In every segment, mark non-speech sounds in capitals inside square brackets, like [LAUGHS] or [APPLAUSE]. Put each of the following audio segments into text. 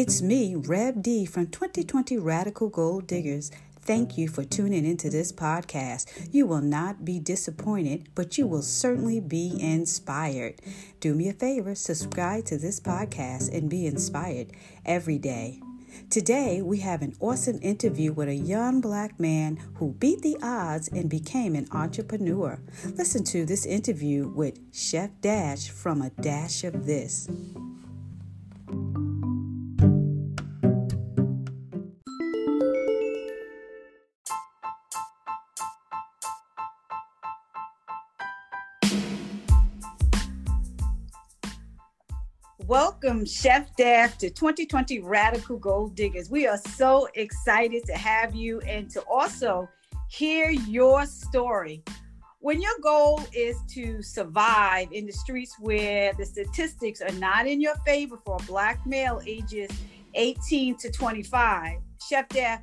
It's me, Reb D from 2020 Radical Gold Diggers. Thank you for tuning into this podcast. You will not be disappointed, but you will certainly be inspired. Do me a favor, subscribe to this podcast and be inspired every day. Today, we have an awesome interview with a young black man who beat the odds and became an entrepreneur. Listen to this interview with Chef Dash from A Dash of This. Welcome, Chef Dash, to 2020 Radical Gold Diggers. We are so excited to have you and to also hear your story. When your goal is to survive in the streets where the statistics are not in your favor for a Black male ages 18 to 25, Chef Dash,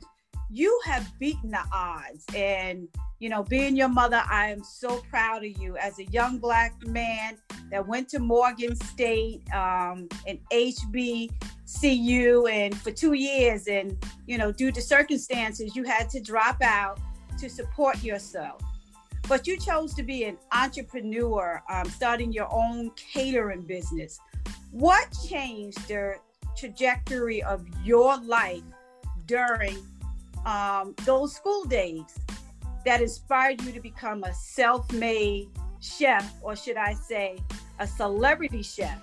you have beaten the odds. And, you know, being your mother, I am so proud of you as a young Black man that went to Morgan State um, and HBCU and for two years. And, you know, due to circumstances, you had to drop out to support yourself. But you chose to be an entrepreneur, um, starting your own catering business. What changed the trajectory of your life during um, those school days that inspired you to become a self made chef, or should I say, a celebrity chef?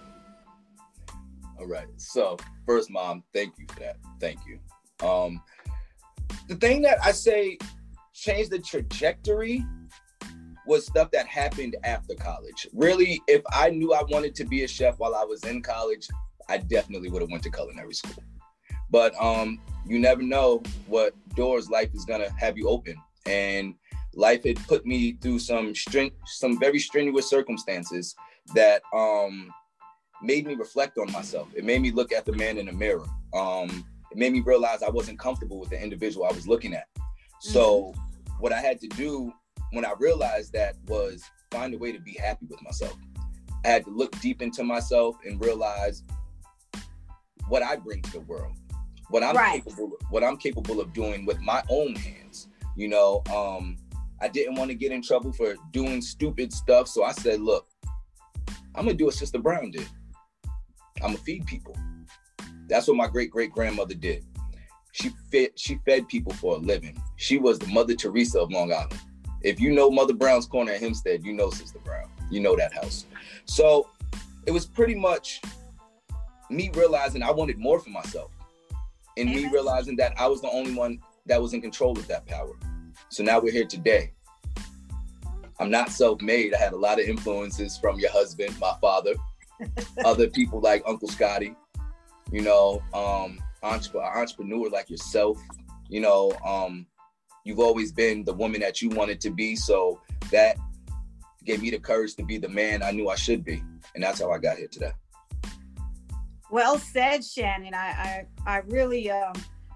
All right. So, first, mom, thank you for that. Thank you. Um, the thing that I say changed the trajectory was stuff that happened after college. Really, if I knew I wanted to be a chef while I was in college, I definitely would have went to culinary school. But um, you never know what doors life is gonna have you open. And life had put me through some string, some very strenuous circumstances that um, made me reflect on myself. It made me look at the man in the mirror. Um, it made me realize I wasn't comfortable with the individual I was looking at. So mm-hmm. what I had to do when I realized that was find a way to be happy with myself. I had to look deep into myself and realize what I bring to the world what I'm right. capable of, what I'm capable of doing with my own hands. You know, um, I didn't want to get in trouble for doing stupid stuff, so I said, "Look, I'm gonna do what Sister Brown did. I'm gonna feed people." That's what my great great grandmother did. She fed she fed people for a living. She was the Mother Teresa of Long Island. If you know Mother Brown's Corner at Hempstead, you know Sister Brown. You know that house. So it was pretty much me realizing I wanted more for myself and me realizing that I was the only one that was in control of that power. So now we're here today. I'm not self-made. I had a lot of influences from your husband, my father, [LAUGHS] other people like Uncle Scotty, you know, um, entrepreneur like yourself. You know, um, you've always been the woman that you wanted to be. So that gave me the courage to be the man I knew I should be. And that's how I got here today. Well said, Shannon. I I, I really um,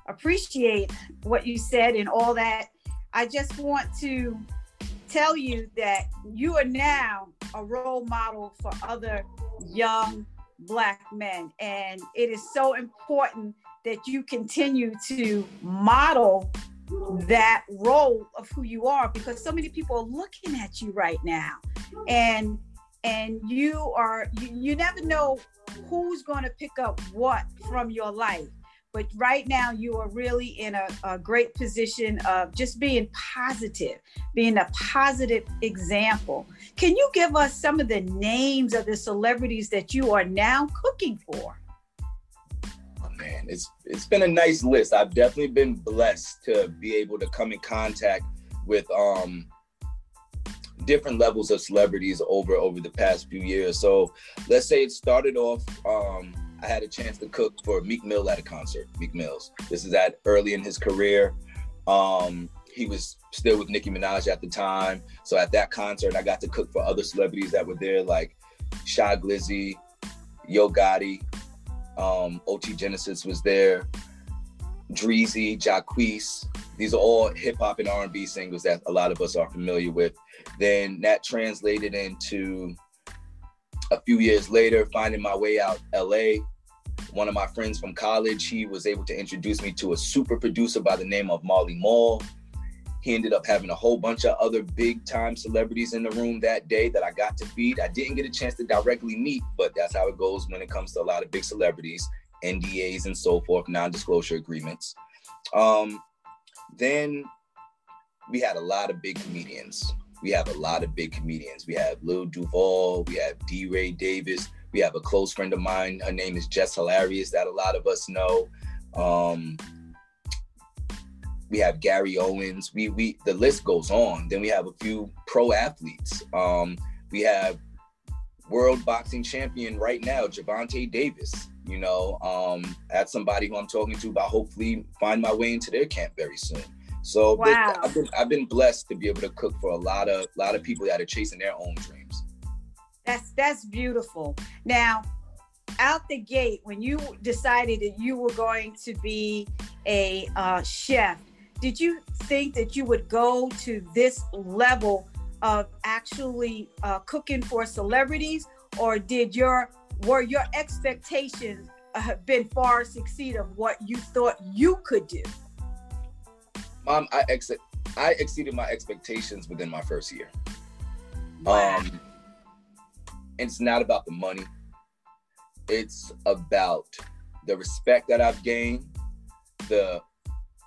appreciate what you said and all that. I just want to tell you that you are now a role model for other young black men, and it is so important that you continue to model that role of who you are because so many people are looking at you right now. And and you are you, you never know who's going to pick up what from your life but right now you are really in a, a, great position of just being positive being a positive example can you give us some of the names of the celebrities that you are now cooking for oh man it's it's been a nice list i've definitely been blessed to be able to come in contact with um different levels of celebrities over over the past few years. So let's say it started off. Um, I had a chance to cook for Meek Mill at a concert. Meek Mills. This is at early in his career. Um, he was still with Nicki Minaj at the time. So at that concert, I got to cook for other celebrities that were there, like Shy Glizzy, Yo Gotti, um, OT Genasis was there, Dreezy, Jacquees. These are all hip hop and R&B singles that a lot of us are familiar with. Then that translated into a few years later, finding my way out LA, one of my friends from college, he was able to introduce me to a super producer by the name of Mally Mall. He ended up having a whole bunch of other big time celebrities in the room that day that I got to feed. I didn't get a chance to directly meet, but that's how it goes when it comes to a lot of big celebrities, NDAs and so forth, non disclosure agreements. Um, then we had a lot of big comedians. We have a lot of big comedians. We have Lil Duval, we have DeRay Davis, we have a close friend of mine. Her name is Jess Hilarious, that a lot of us know. Um, we have Gary Owens. We we the list goes on. Then we have a few pro athletes. Um, we have world boxing champion right now, Gervonta Davis. You know, um, that's somebody who I'm talking to about hopefully find my way into their camp very soon. So wow. I've been I've been blessed to be able to cook for a lot of lot of people that are chasing their own dreams. That's that's beautiful. Now, out the gate, when you decided that you were going to be a uh, chef, did you think that you would go to this level of actually uh, cooking for celebrities, or did your were your expectations uh, been far exceed of what you thought you could do? Mom, I ex- I exceeded my expectations within my first year. Wow. Um, it's not about the money. It's about the respect that I've gained, the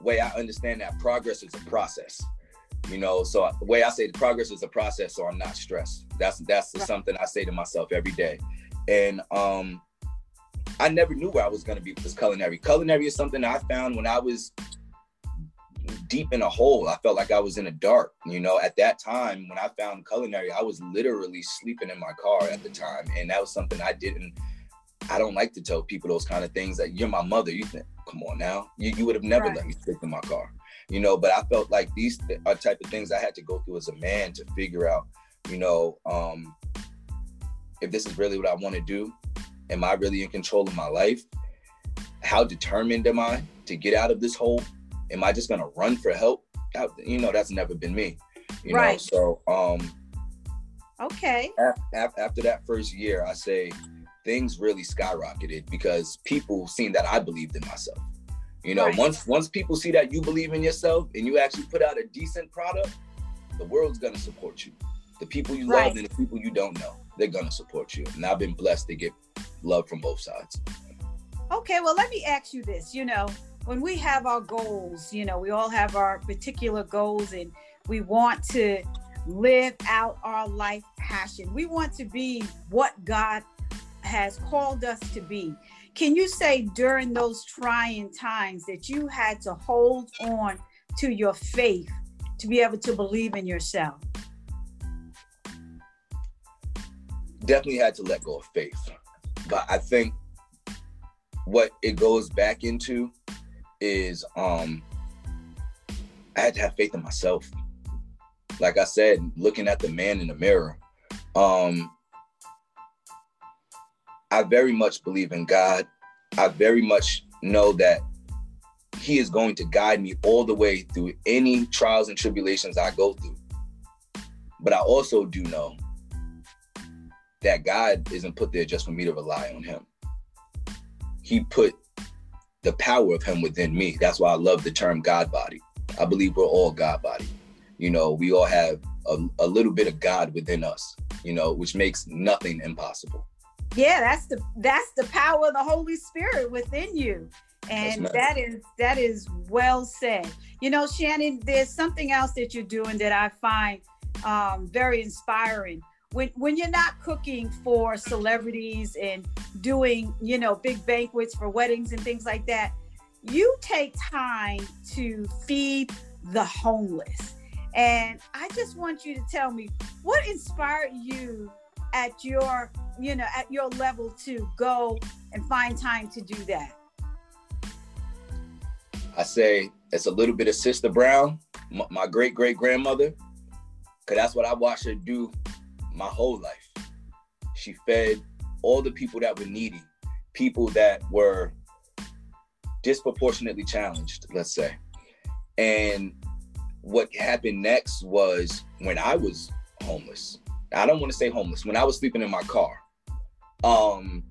way I understand that progress is a process. You know, so the way I say the progress is a process, so I'm not stressed. That's that's right. something I say to myself every day. And um I never knew where I was gonna be with this culinary. Culinary is something I found when I was deep in a hole. I felt like I was in a dark. You know, at that time when I found culinary, I was literally sleeping in my car at the time. And that was something I didn't I don't like to tell people those kind of things that you're my mother. You think, come on now, you, you would have never right. let me sleep in my car, you know. But I felt like these are type of things I had to go through as a man to figure out, you know, um, if this is really what I want to do. Am I really in control of my life? How determined am I to get out of this hole? Am I just gonna run for help? You know, that's never been me. You right. know, so um, okay. after that first year, I say things really skyrocketed because people seen that I believed in myself. You know, right. once once people see that you believe in yourself and you actually put out a decent product, the world's gonna support you. The people you right. love and the people you don't know, they're gonna support you. And I've been blessed to get love from both sides. Okay, well, let me ask you this. You know, when we have our goals, you know, we all have our particular goals and we want to live out our life passion. We want to be what God has called us to be. Can you say during those trying times that you had to hold on to your faith to be able to believe in yourself? Definitely had to let go of faith. But I think what it goes back into is um I had to have faith in myself. Like I said, looking at the man in the mirror, um, I very much believe in God. I very much know that He is going to guide me all the way through any trials and tribulations I go through. But I also do know that God isn't put there just for me to rely on Him. He put the power of Him within me. That's why I love the term God body. I believe we're all God body. You know, we all have a, a little bit of God within us, you know, which makes nothing impossible yeah that's the that's the power of the holy spirit within you and nice. that is that is well said you know shannon there's something else that you're doing that i find um, very inspiring when when you're not cooking for celebrities and doing you know big banquets for weddings and things like that you take time to feed the homeless. And i just want you to tell me what inspired you at your you know at your level to go and find time to do that? I say it's a little bit of sister brown my great great grandmother because that's what i watched her do my whole life she fed all the people that were needy people that were disproportionately challenged let's say and what happened next was when i was homeless I don't want to say homeless. When I was sleeping in my car, um,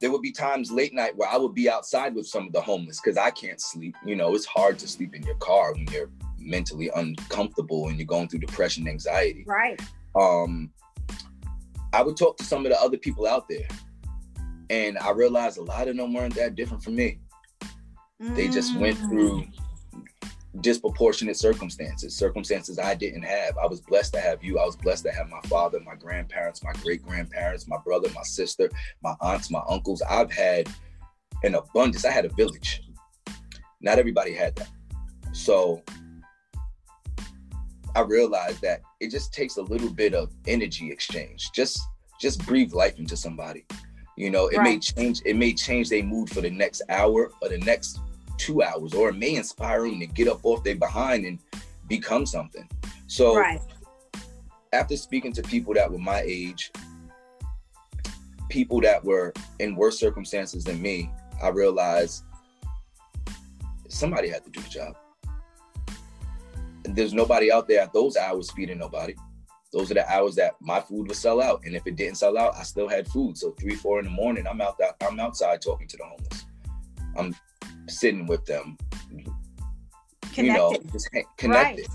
there would be times late night where I would be outside with some of the homeless because I can't sleep. You know, it's hard to sleep in your car when you're mentally uncomfortable and you're going through depression, anxiety. Right. Um, I would talk to some of the other people out there, and I realized a lot of them weren't that different from me. They just went Mm. through disproportionate circumstances, circumstances I didn't have. I was blessed to have you. I was blessed to have my father, my grandparents, my great grandparents, my brother, my sister, my aunts, my uncles. I've had an abundance. I had a village. Not everybody had that. So I realized that it just takes a little bit of energy exchange. Just just breathe life into somebody. You know, it may change, it may change their mood for the next hour or the next two hours, or it may inspire them to get up off their behind and become something. So Right. after speaking to people that were my age, people that were in worse circumstances than me, I realized somebody had to do the job. There's nobody out there at those hours feeding nobody. Those are the hours that my food would sell out. And if it didn't sell out, I still had food. So three, four in the morning, I'm out that I'm outside talking to the homeless. I'm sitting with them, Connected. you know, just connected.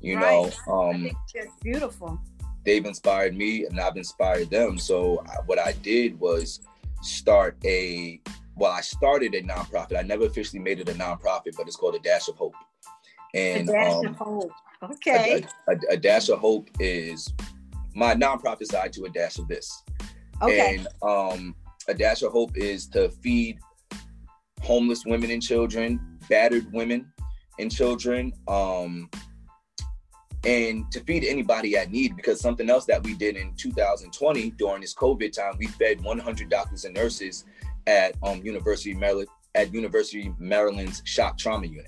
You Right. know, um, think beautiful. they've inspired me and I've inspired them. So I, what I did was start a well, I started a nonprofit. I never officially made it a nonprofit, but it's called a Dash of Hope. And a dash um, of hope. a, Okay. a, a Dash of Hope is my nonprofit side to a Dash of This. Okay. And um, a Dash of Hope is to feed homeless women and children, battered women and children, um, and to feed anybody at need. Because something else that we did in 2020 during this COVID time, we fed 100 doctors and nurses at um, University of Maryland at University of Maryland's shock trauma unit.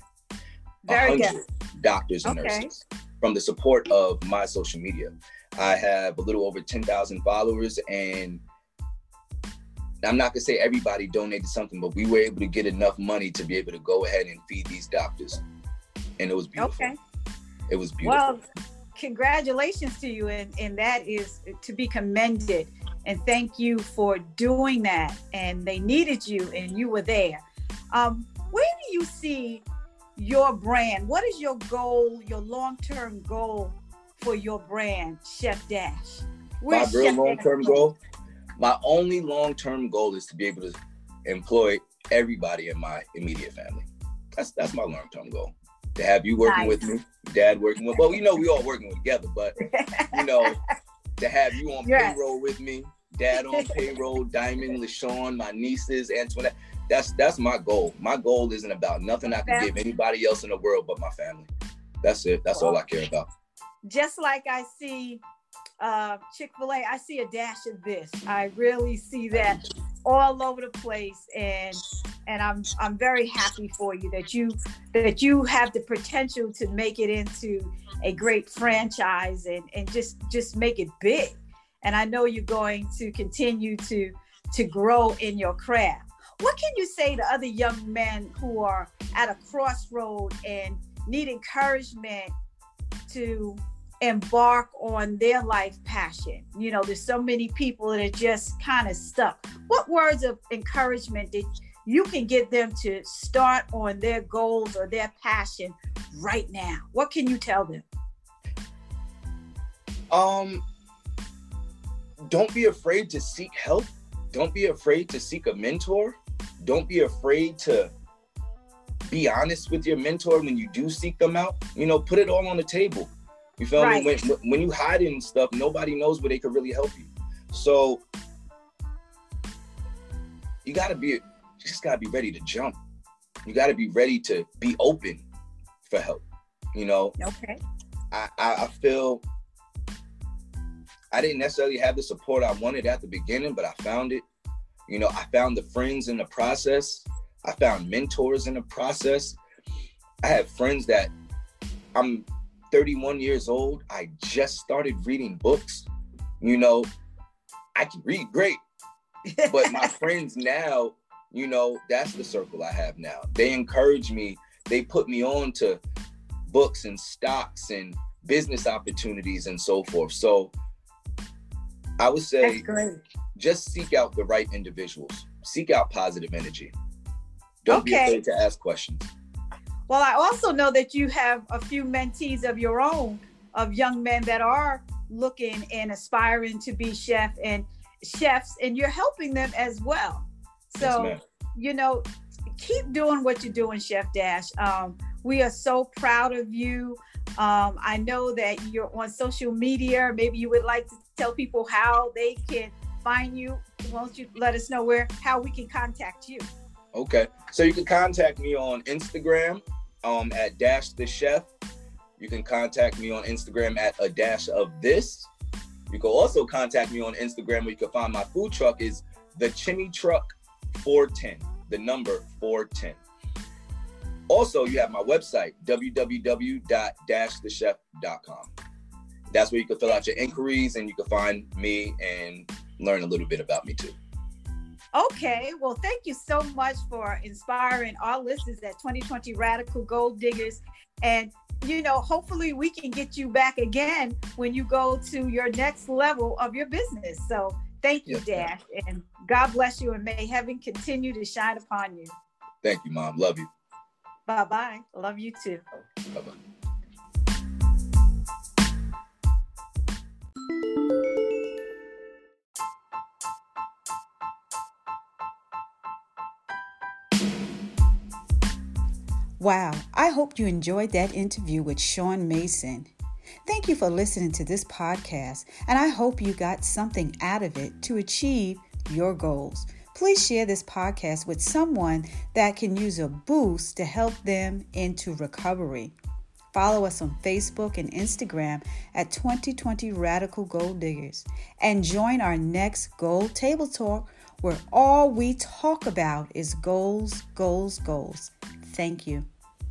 Very good. 100 doctors and Okay. nurses from the support of my social media. I have a little over 10,000 followers, and I'm not gonna say everybody donated something, but we were able to get enough money to be able to go ahead and feed these doctors, and it was beautiful. Okay. It was beautiful. Well, congratulations to you, and, and that is to be commended. And thank you for doing that. And they needed you, and you were there. Um, where do you see your brand? What is your goal, your long term goal for your brand, Chef Dash? my Where's real long term goal, my only long term goal is to be able to employ everybody in my immediate family. That's that's my long term goal. To have you working Nice. with me, dad working with well, you know we all working together, but you know, [LAUGHS] to have you on Yes. payroll with me, dad on [LAUGHS] payroll, Diamond, LaShawn, my nieces, Antoinette. That's that's my goal. My goal isn't about nothing I can give anybody else in the world but my family. That's it. That's all I care about. just like I see uh, Chick fil A, I see a dash of this. I really see that all over the place. And and I'm I'm very happy for you that you that you have the potential to make it into a great franchise and, and just just make it big. And I know you're going to continue to to grow in your craft. What can you say to other young men who are at a crossroad and need encouragement to embark on their life passion. You know, there's so many people that are just kind of stuck. What words of encouragement did you can get them to start on their goals or their passion right now? What can you tell them? Um, don't be afraid to seek help. Don't be afraid to seek a mentor. Don't be afraid to be honest with your mentor when you do seek them out. You know, put it all on the table. You feel Right. me? When, when you hide in stuff, nobody knows where they could really help you. So you gotta be, you just gotta be ready to jump. You gotta be ready to be open for help. You know, Okay. I, I, I feel I didn't necessarily have the support I wanted at the beginning, but I found it. You know, I found the friends in the process. I found mentors in the process. I have friends that I'm 31 years old. I just started reading books. You know, I can read great, but my [LAUGHS] friends now, you know, that's the circle I have now. They encourage me, they put me on to books and stocks and business opportunities and so forth. So I would say That's great. just seek out the right individuals. seek out positive energy. Don't okay. be afraid to ask questions. Well, I also know that you have a few mentees of your own, of young men that are looking and aspiring to be chef and chefs, and you're helping them as well. So, yes, you know, keep doing what you're doing, Chef Dash. Um, we are so proud of you. Um, I know that you're on social media. Maybe you would like to tell people how they can find you. Won't you let us know where how we can contact you? Okay, so you can contact me on Instagram um, at Dash the Chef. You can contact me on Instagram at a dash of this. You can also contact me on Instagram where you can find my food truck is the Chimney Truck 410, the number 410. Also, you have my website, www.dashthechef.com. That's where you can fill out your inquiries and you can find me and learn a little bit about me too. Okay, well, thank you so much for inspiring our listeners at 2020 Radical Gold Diggers. And, you know, hopefully we can get you back again when you go to your next level of your business. So thank you, yes, Dash. And God bless you and may heaven continue to shine upon you. Thank you, Mom. Love you. Bye bye. Love you too. Bye bye. Wow, I hope you enjoyed that interview with Sean Mason. Thank you for listening to this podcast, and I hope you got something out of it to achieve your goals. Please share this podcast with someone that can use a boost to help them into recovery. Follow us on Facebook and Instagram at 2020 Radical Gold Diggers and join our next Gold Table Talk where all we talk about is goals, goals, goals. Thank you.